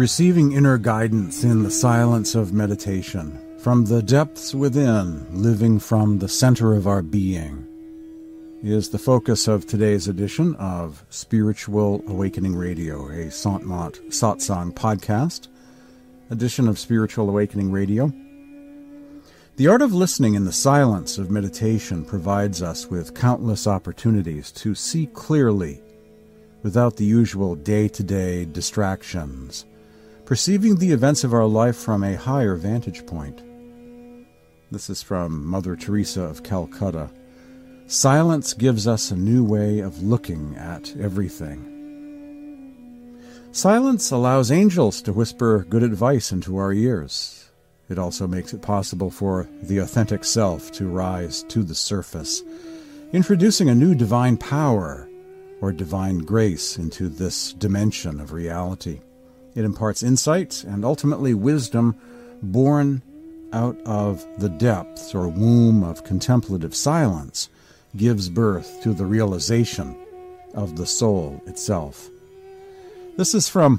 Receiving inner guidance in the silence of meditation, from the depths within, living from the center of our being, is the focus of today's edition of Spiritual Awakening Radio, a Sant Mat Satsang podcast, edition of Spiritual Awakening Radio. The art of listening in the silence of meditation provides us with countless opportunities to see clearly without the usual day to day distractions perceiving the events of our life from a higher vantage point. This is from Mother Teresa of Calcutta. Silence gives us a new way of looking at everything. Silence allows angels to whisper good advice into our ears. It also makes it possible for the authentic self to rise to the surface, introducing a new divine power or divine grace into this dimension of reality. It imparts insight and ultimately wisdom born out of the depths or womb of contemplative silence, gives birth to the realization of the soul itself. This is from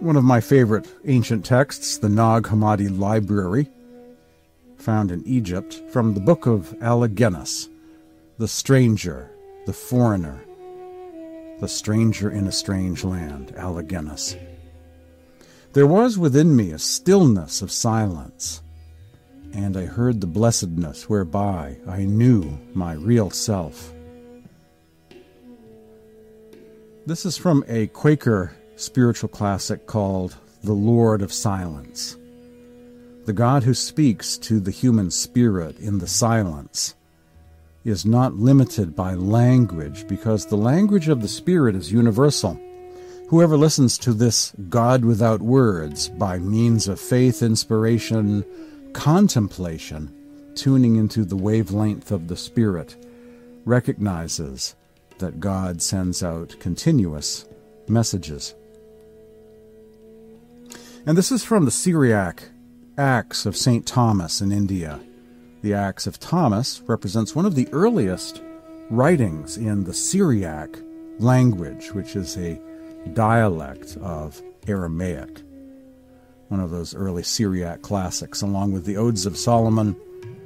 one of my favorite ancient texts, the Nag Hammadi Library, found in Egypt, from the book of Allogenes, the stranger, the foreigner, the stranger in a strange land, Allogenes. There was within me a stillness of silence, and I heard the blessedness whereby I knew my real self. This is from a Quaker spiritual classic called The Lord of Silence. The God who speaks to the human spirit in the silence is not limited by language because the language of the spirit is universal. Whoever listens to this God without words by means of faith, inspiration, contemplation, tuning into the wavelength of the Spirit, recognizes that God sends out continuous messages. And this is from the Syriac Acts of St. Thomas in India. The Acts of Thomas represents one of the earliest writings in the Syriac language, which is a dialect of Aramaic, one of those early Syriac classics, along with the Odes of Solomon,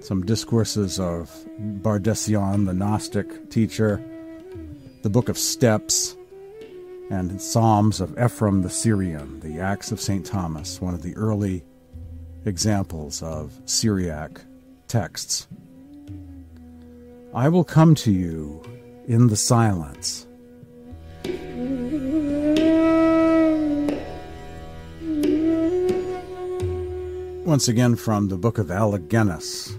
some discourses of Bardaisan, the Gnostic teacher, the Book of Steps, and Psalms of Ephraim the Syrian, the Acts of St. Thomas, one of the early examples of Syriac texts. I will come to you in the silence Once again from the Book of Allogenes,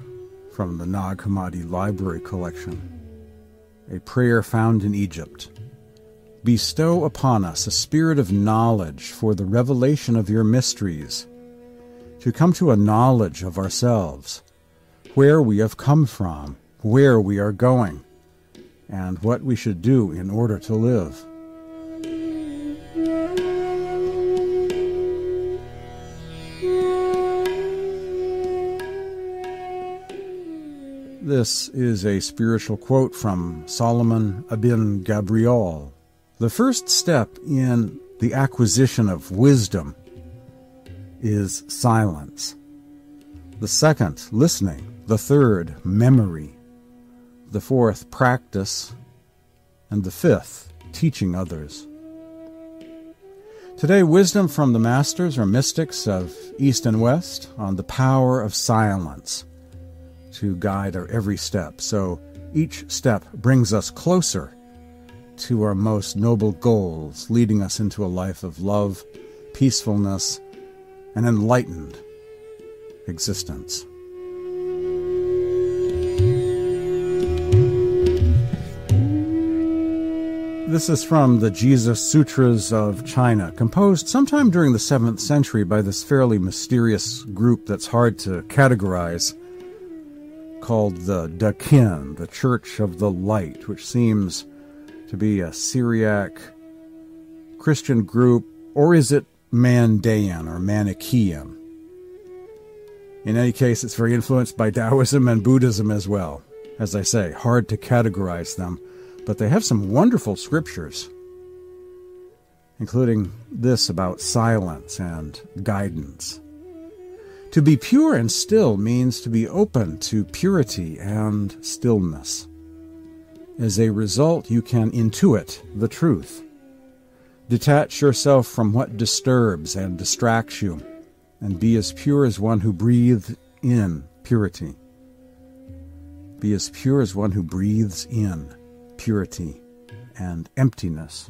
from the Nag Hammadi Library Collection. A prayer found in Egypt. Bestow upon us a spirit of knowledge for the revelation of your mysteries, to come to a knowledge of ourselves, where we have come from, where we are going, and what we should do in order to live. This is a spiritual quote from Solomon Ibn Gabirol. The first step in the acquisition of wisdom is silence. The second, listening. The third, memory. The fourth, practice. And the fifth, teaching others. Today, wisdom from the masters or mystics of East and West on the power of silence to guide our every step. So each step brings us closer to our most noble goals, leading us into a life of love, peacefulness, and enlightened existence. This is from the Jesus Sutras of China, composed sometime during the 7th century by this fairly mysterious group that's hard to categorize called the Daqin, the Church of the Light, which seems to be a Syriac Christian group, or is it Mandaean or Manichaean? In any case, it's very influenced by Taoism and Buddhism as well. As I say, hard to categorize them, but they have some wonderful scriptures. including this about silence and guidance. To be pure and still means to be open to purity and stillness. As a result, you can intuit the truth. Detach yourself from what disturbs and distracts you, and be as pure as one who breathes in purity. Be as pure as one who breathes in purity and emptiness.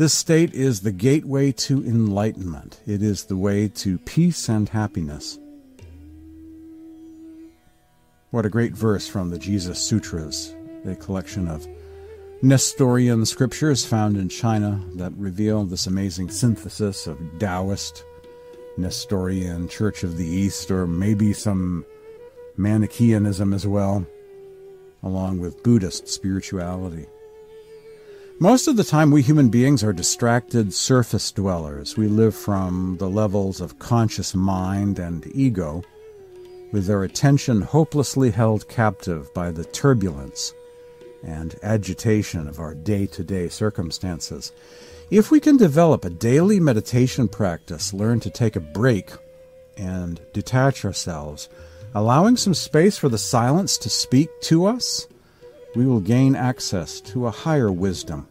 This state is the gateway to enlightenment. It is the way to peace and happiness. What a great verse from the Jesus Sutras, a collection of Nestorian scriptures found in China that reveal this amazing synthesis of Taoist, Nestorian, Church of the East, or maybe some Manichaeanism as well, along with Buddhist spirituality. Most of the time, we human beings are distracted surface dwellers. We live from the levels of conscious mind and ego, with our attention hopelessly held captive by the turbulence and agitation of our day to day circumstances. If we can develop a daily meditation practice, learn to take a break and detach ourselves, allowing some space for the silence to speak to us, we will gain access to a higher wisdom.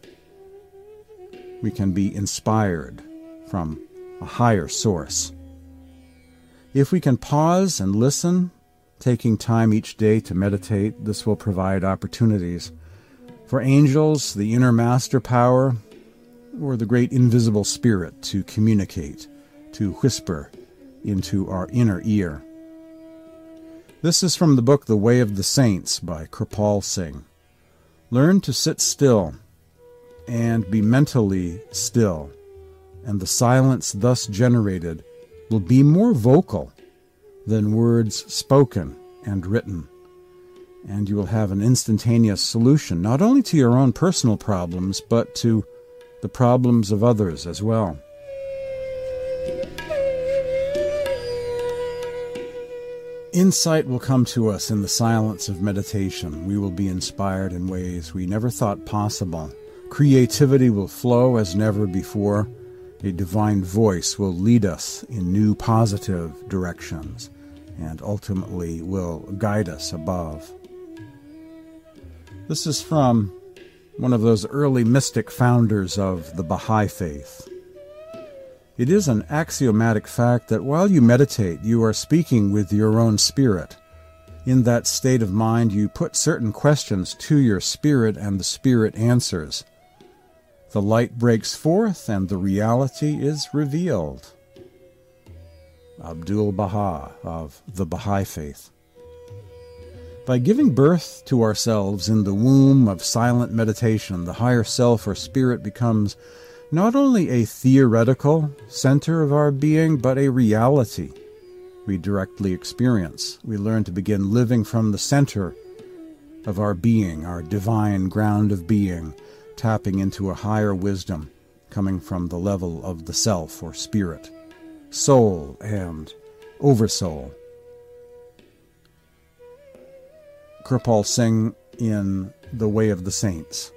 We can be inspired from a higher source. If we can pause and listen, taking time each day to meditate, this will provide opportunities for angels, the inner master power, or the great invisible spirit to communicate, to whisper into our inner ear. This is from the book The Way of the Saints by Kirpal Singh. Learn to sit still and be mentally still, and the silence thus generated will be more vocal than words spoken and written. And you will have an instantaneous solution, not only to your own personal problems, but to the problems of others as well. Insight will come to us in the silence of meditation. We will be inspired in ways we never thought possible. Creativity will flow as never before. A divine voice will lead us in new positive directions and ultimately will guide us above. This is from one of those early mystic founders of the Baha'i Faith. It is an axiomatic fact that while you meditate, you are speaking with your own spirit. In that state of mind, you put certain questions to your spirit, and the spirit answers. The light breaks forth, and the reality is revealed. Abdul Baha of the Baha'i Faith. By giving birth to ourselves in the womb of silent meditation, the higher self or spirit becomes not only a theoretical center of our being, but a reality we directly experience. We learn to begin living from the center of our being, our divine ground of being, tapping into a higher wisdom coming from the level of the self or spirit, soul, and oversoul. Kirpal Singh in The Way of the Saints.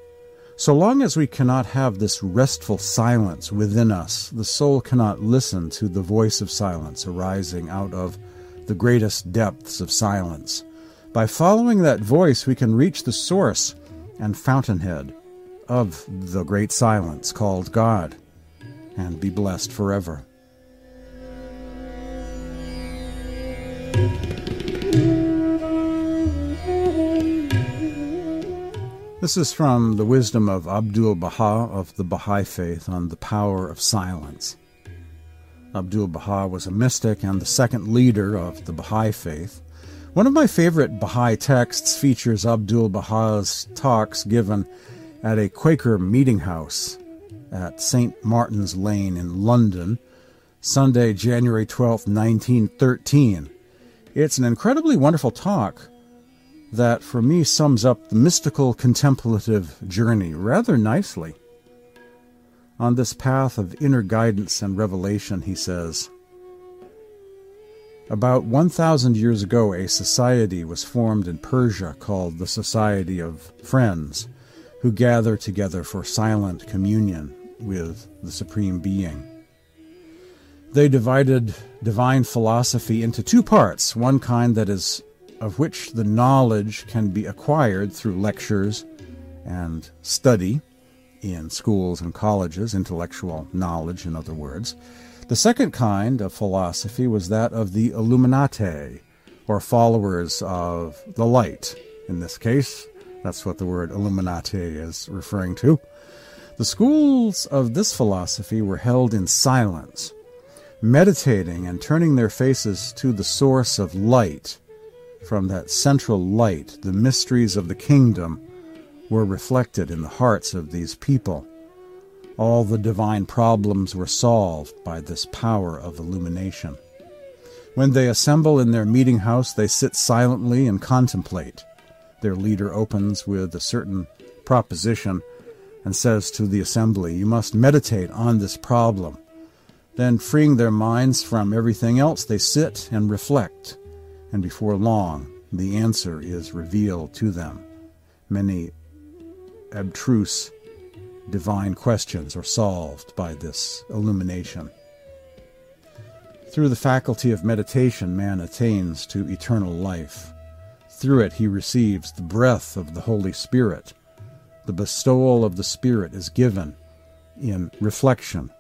So long as we cannot have this restful silence within us, the soul cannot listen to the voice of silence arising out of the greatest depths of silence. By following that voice, we can reach the source and fountainhead of the great silence called God and be blessed forever. This is from the wisdom of Abdul Baha of the Baha'i Faith on the power of silence. Abdul Baha was a mystic and the second leader of the Baha'i Faith. One of my favorite Baha'i texts features Abdul Baha's talks given at a Quaker meeting house at St. Martin's Lane in London, Sunday, January 12, 1913. It's an incredibly wonderful talk that for me sums up the mystical contemplative journey rather nicely. On this path of inner guidance and revelation, he says, About 1,000 years ago, a society was formed in Persia called the Society of Friends, who gather together for silent communion with the Supreme Being. They divided divine philosophy into two parts one kind that is of which the knowledge can be acquired through lectures and study in schools and colleges, intellectual knowledge, in other words. The second kind of philosophy was that of the Illuminati, or followers of the light. In this case, that's what the word Illuminati is referring to. The schools of this philosophy were held in silence, meditating and turning their faces to the source of light. From that central light, the mysteries of the kingdom were reflected in the hearts of these people. All the divine problems were solved by this power of illumination. When they assemble in their meeting house, they sit silently and contemplate. Their leader opens with a certain proposition and says to the assembly, You must meditate on this problem. Then, freeing their minds from everything else, they sit and reflect, and before long, the answer is revealed to them. Many abstruse divine questions are solved by this illumination. Through the faculty of meditation, man attains to eternal life. Through it, he receives the breath of the Holy Spirit. The bestowal of the Spirit is given in reflection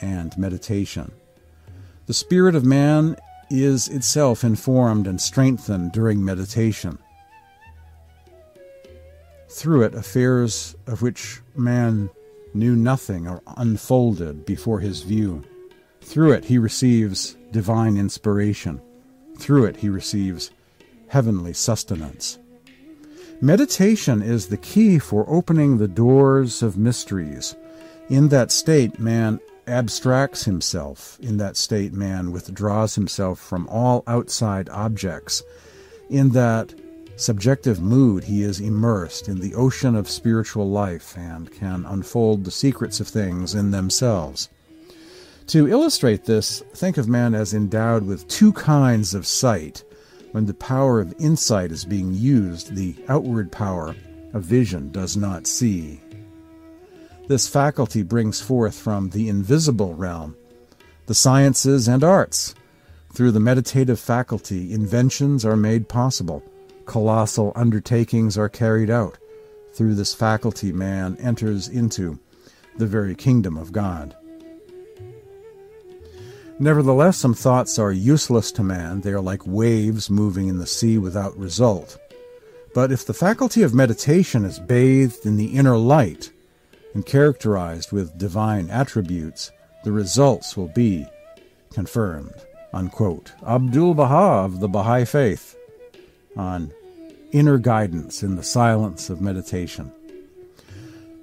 and meditation. The spirit of man is itself informed and strengthened during meditation. Through it, affairs of which man knew nothing are unfolded before his view. Through it, he receives divine inspiration. Through it, he receives heavenly sustenance. Meditation is the key for opening the doors of mysteries. In that state, man abstracts himself. In that state, man withdraws himself from all outside objects. In that subjective mood, he is immersed in the ocean of spiritual life and can unfold the secrets of things in themselves. To illustrate this, think of man as endowed with two kinds of sight. When the power of insight is being used, the outward power of vision does not see. This faculty brings forth from the invisible realm the sciences and arts. Through the meditative faculty, inventions are made possible colossal undertakings are carried out. Through this faculty, man enters into the very kingdom of God. Nevertheless, some thoughts are useless to man. They are like waves moving in the sea without result. But if the faculty of meditation is bathed in the inner light and characterized with divine attributes, the results will be confirmed. Unquote. Abdul Baha of the Baha'i Faith on inner guidance in the silence of meditation.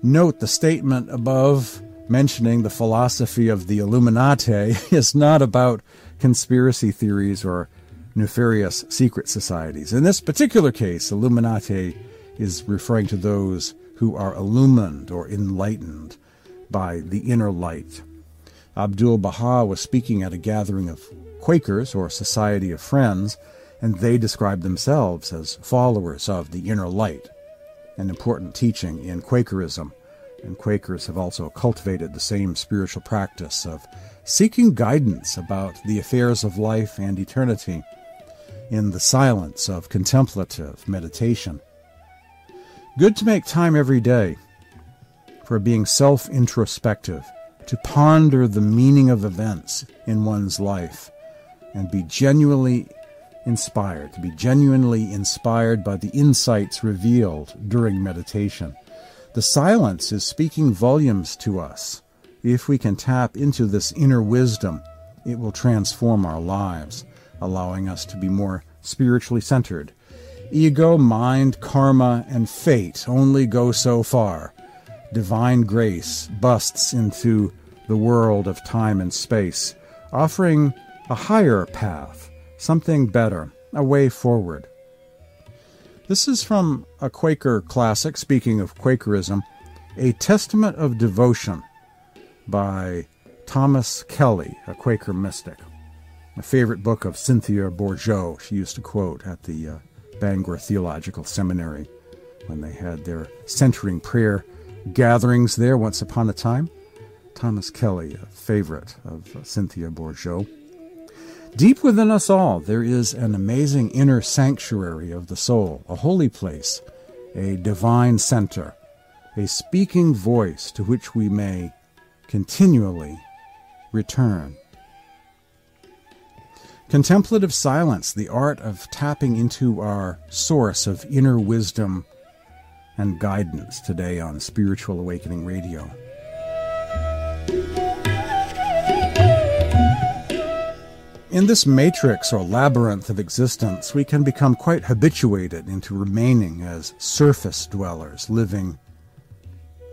Note the statement above mentioning the philosophy of the Illuminati is not about conspiracy theories or nefarious secret societies. In this particular case, Illuminati is referring to those who are illumined or enlightened by the inner light. Abdul Baha was speaking at a gathering of Quakers or Society of Friends and they describe themselves as followers of the inner light, an important teaching in Quakerism. And Quakers have also cultivated the same spiritual practice of seeking guidance about the affairs of life and eternity in the silence of contemplative meditation. Good to make time every day for being self introspective, to ponder the meaning of events in one's life, and be genuinely inspired, to be genuinely inspired by the insights revealed during meditation. The silence is speaking volumes to us. If we can tap into this inner wisdom, it will transform our lives, allowing us to be more spiritually centered. Ego, mind, karma, and fate only go so far. Divine grace busts into the world of time and space, offering a higher path something better, a way forward. This is from a Quaker classic, speaking of Quakerism, A Testament of Devotion by Thomas Kelly, a Quaker mystic. A favorite book of Cynthia Bourgeault, she used to quote at the uh, Bangor Theological Seminary when they had their centering prayer gatherings there once upon a time. Thomas Kelly, a favorite of Cynthia Bourgeault. Deep within us all, there is an amazing inner sanctuary of the soul, a holy place, a divine center, a speaking voice to which we may continually return. Contemplative silence, the art of tapping into our source of inner wisdom and guidance today on Spiritual Awakening Radio. In this matrix or labyrinth of existence, we can become quite habituated into remaining as surface dwellers, living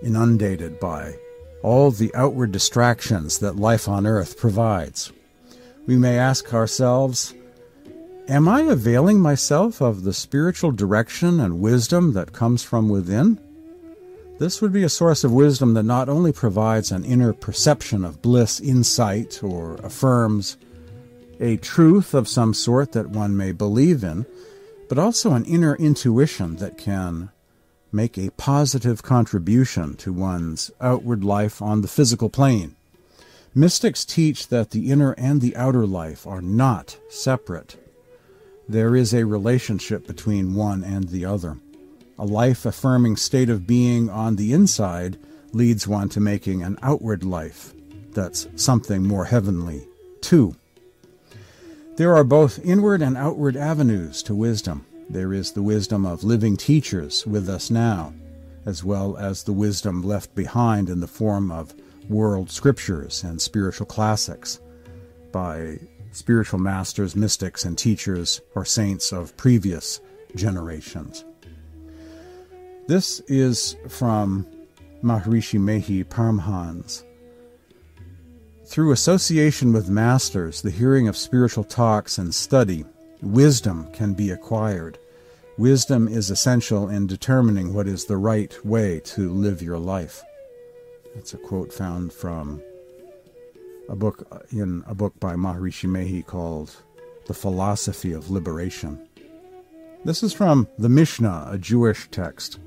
inundated by all the outward distractions that life on earth provides. We may ask ourselves, Am I availing myself of the spiritual direction and wisdom that comes from within? This would be a source of wisdom that not only provides an inner perception of bliss, insight, or affirms a truth of some sort that one may believe in, but also an inner intuition that can make a positive contribution to one's outward life on the physical plane. Mystics teach that the inner and the outer life are not separate. There is a relationship between one and the other. A life affirming state of being on the inside leads one to making an outward life that's something more heavenly, too. There are both inward and outward avenues to wisdom. There is the wisdom of living teachers with us now, as well as the wisdom left behind in the form of world scriptures and spiritual classics by spiritual masters, mystics, and teachers or saints of previous generations. This is from Maharishi Mehi Paramhans through association with masters, the hearing of spiritual talks, and study, wisdom can be acquired. Wisdom is essential in determining what is the right way to live your life. That's a quote found from a book uh, in a book by Maharishi Mehi called The Philosophy of Liberation. This is from the Mishnah, a Jewish text.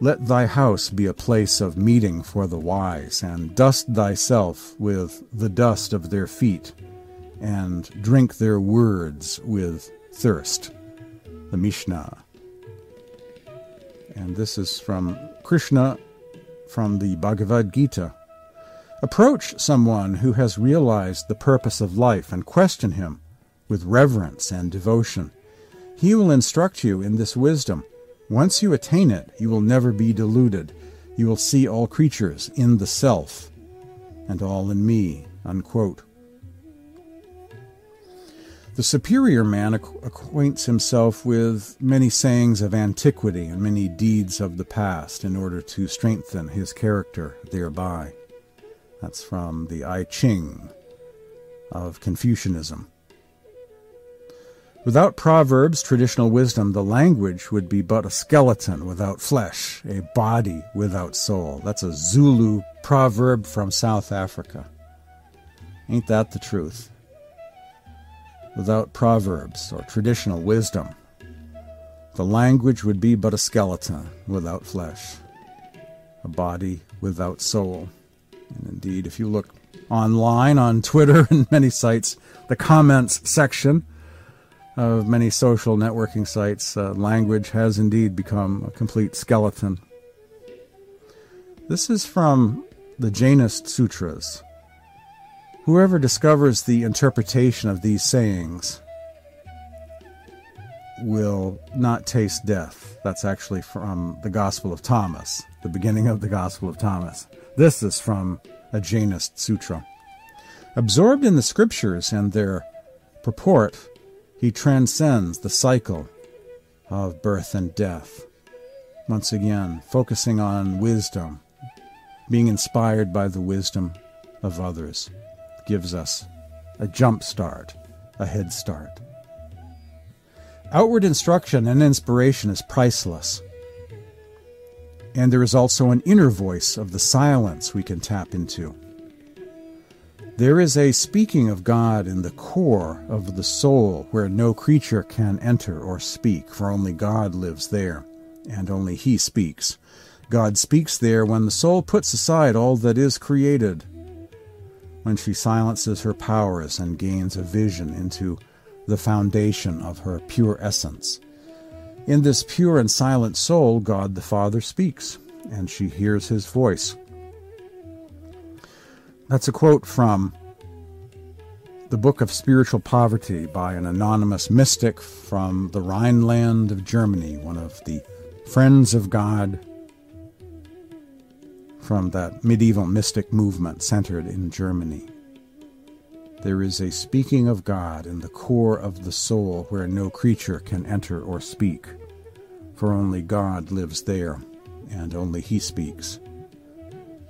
Let thy house be a place of meeting for the wise, and dust thyself with the dust of their feet, and drink their words with thirst. The Mishnah. And this is from Krishna from the Bhagavad Gita. Approach someone who has realized the purpose of life and question him with reverence and devotion. He will instruct you in this wisdom once you attain it, you will never be deluded. You will see all creatures in the self and all in me. Unquote. The superior man acquaints himself with many sayings of antiquity and many deeds of the past in order to strengthen his character thereby. That's from the I Ching of Confucianism. Without proverbs, traditional wisdom, the language would be but a skeleton without flesh, a body without soul. That's a Zulu proverb from South Africa. Ain't that the truth? Without proverbs or traditional wisdom, the language would be but a skeleton without flesh, a body without soul. And indeed, if you look online on Twitter and many sites, the comments section, of many social networking sites, uh, language has indeed become a complete skeleton. This is from the Jainist Sutras. Whoever discovers the interpretation of these sayings will not taste death. That's actually from the Gospel of Thomas, the beginning of the Gospel of Thomas. This is from a Jainist Sutra. Absorbed in the scriptures and their purport, he transcends the cycle of birth and death. Once again, focusing on wisdom, being inspired by the wisdom of others, gives us a jump start, a head start. Outward instruction and inspiration is priceless. And there is also an inner voice of the silence we can tap into. There is a speaking of God in the core of the soul where no creature can enter or speak, for only God lives there, and only He speaks. God speaks there when the soul puts aside all that is created, when she silences her powers and gains a vision into the foundation of her pure essence. In this pure and silent soul, God the Father speaks, and she hears his voice. That's a quote from the Book of Spiritual Poverty by an anonymous mystic from the Rhineland of Germany, one of the Friends of God from that medieval mystic movement centered in Germany. There is a speaking of God in the core of the soul where no creature can enter or speak, for only God lives there, and only He speaks.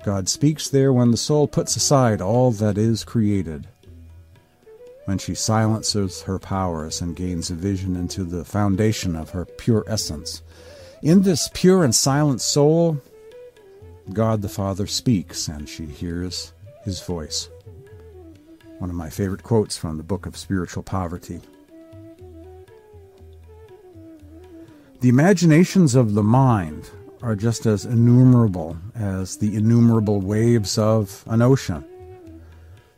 God speaks there when the soul puts aside all that is created, when she silences her powers and gains a vision into the foundation of her pure essence. In this pure and silent soul, God the Father speaks, and she hears his voice one of my favorite quotes from the Book of Spiritual Poverty. The imaginations of the mind are just as innumerable as the innumerable waves of an ocean.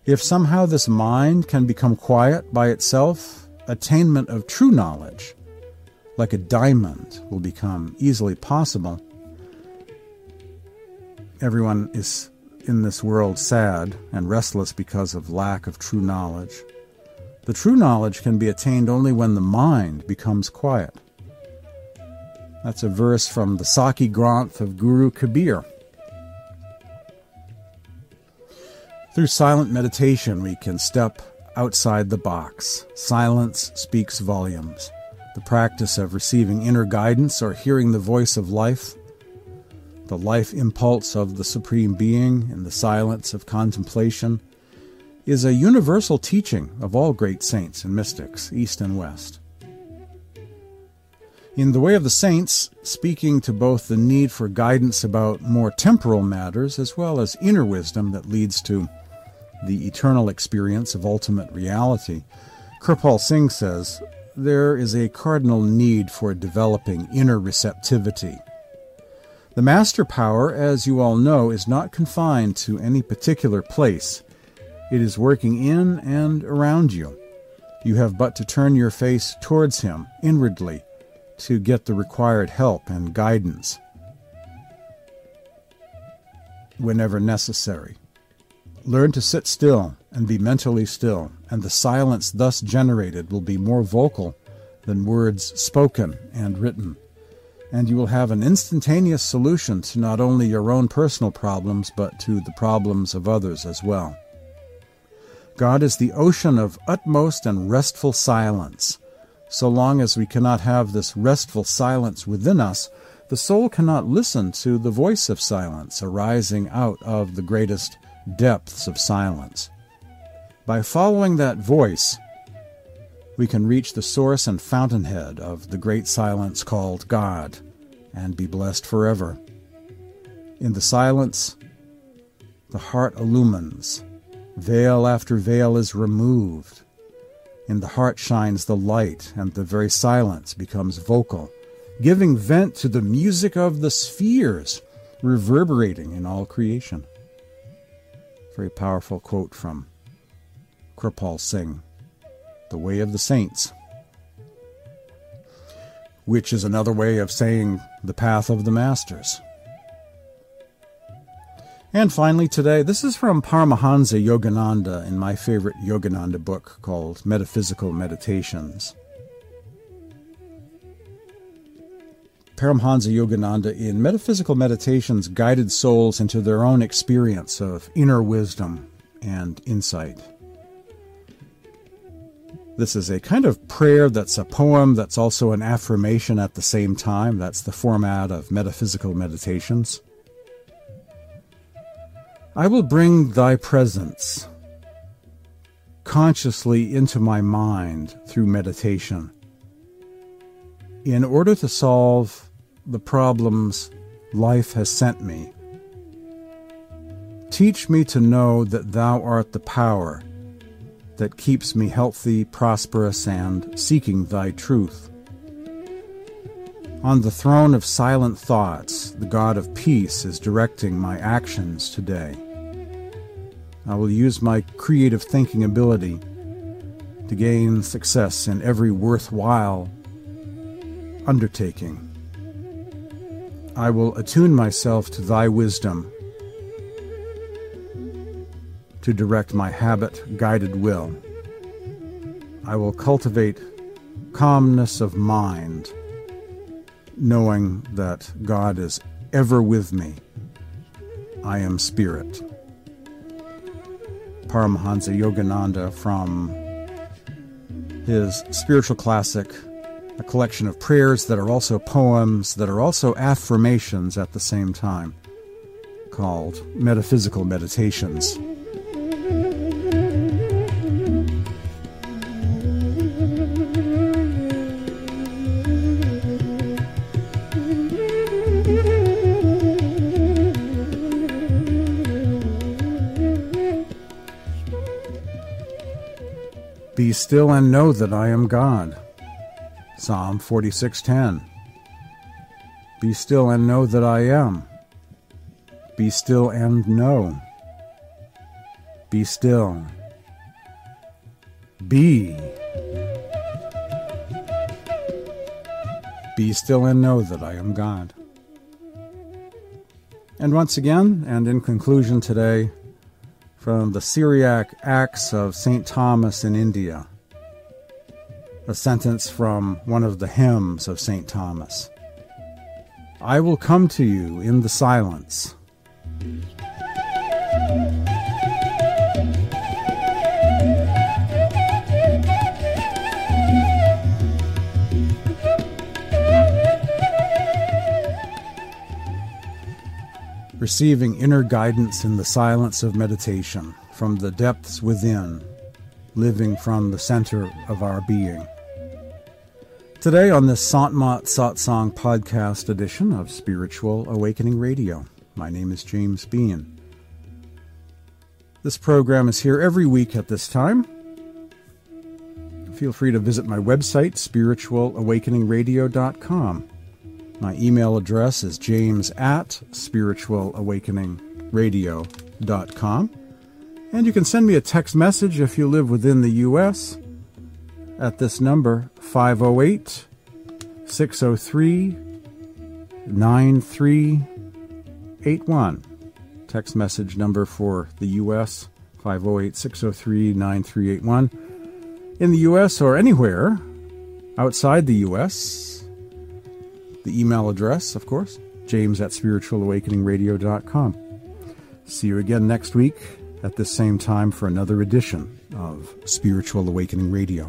If somehow this mind can become quiet by itself, attainment of true knowledge, like a diamond, will become easily possible. Everyone is in this world sad and restless because of lack of true knowledge. The true knowledge can be attained only when the mind becomes quiet. That's a verse from the Sakhi Granth of Guru Kabir. Through silent meditation, we can step outside the box. Silence speaks volumes. The practice of receiving inner guidance or hearing the voice of life the life impulse of the Supreme Being in the silence of contemplation, is a universal teaching of all great saints and mystics, East and West. In The Way of the Saints, speaking to both the need for guidance about more temporal matters as well as inner wisdom that leads to the eternal experience of ultimate reality, Kirpal Singh says, there is a cardinal need for developing inner receptivity the master power, as you all know, is not confined to any particular place. It is working in and around you. You have but to turn your face towards Him inwardly to get the required help and guidance whenever necessary. Learn to sit still and be mentally still, and the silence thus generated will be more vocal than words spoken and written and you will have an instantaneous solution to not only your own personal problems, but to the problems of others as well. God is the ocean of utmost and restful silence. So long as we cannot have this restful silence within us, the soul cannot listen to the voice of silence arising out of the greatest depths of silence. By following that voice, we can reach the source and fountainhead of the great silence called God and be blessed forever. In the silence, the heart illumines, veil after veil is removed. In the heart shines the light, and the very silence becomes vocal, giving vent to the music of the spheres reverberating in all creation. Very powerful quote from Kirpal Singh. The Way of the Saints, which is another way of saying the path of the Masters. And finally, today, this is from Paramahansa Yogananda in my favorite Yogananda book called Metaphysical Meditations. Paramahansa Yogananda in Metaphysical Meditations guided souls into their own experience of inner wisdom and insight. This is a kind of prayer that's a poem that's also an affirmation at the same time. That's the format of metaphysical meditations. I will bring thy presence consciously into my mind through meditation in order to solve the problems life has sent me. Teach me to know that thou art the power that keeps me healthy, prosperous, and seeking thy truth. On the throne of silent thoughts, the God of peace is directing my actions today. I will use my creative thinking ability to gain success in every worthwhile undertaking. I will attune myself to thy wisdom to direct my habit guided will. I will cultivate calmness of mind, knowing that God is ever with me. I am spirit. Paramahansa Yogananda from his spiritual classic, a collection of prayers that are also poems, that are also affirmations at the same time, called Metaphysical Meditations. Be still and know that I am God. Psalm 46:10. Be still and know that I am. Be still and know. Be still. Be. Be still and know that I am God. And once again, and in conclusion today, from the Syriac Acts of St. Thomas in India. A sentence from one of the hymns of St. Thomas I will come to you in the silence. Receiving inner guidance in the silence of meditation from the depths within, living from the center of our being. Today, on this Santmat Satsang podcast edition of Spiritual Awakening Radio, my name is James Bean. This program is here every week at this time. Feel free to visit my website, spiritualawakeningradio.com. My email address is james at spiritualawakeningradio.com. And you can send me a text message if you live within the U.S. at this number 508 603 9381. Text message number for the U.S. 508 603 9381. In the U.S. or anywhere outside the U.S., the email address, of course, james at spiritualawakeningradio.com. See you again next week at this same time for another edition of Spiritual Awakening Radio.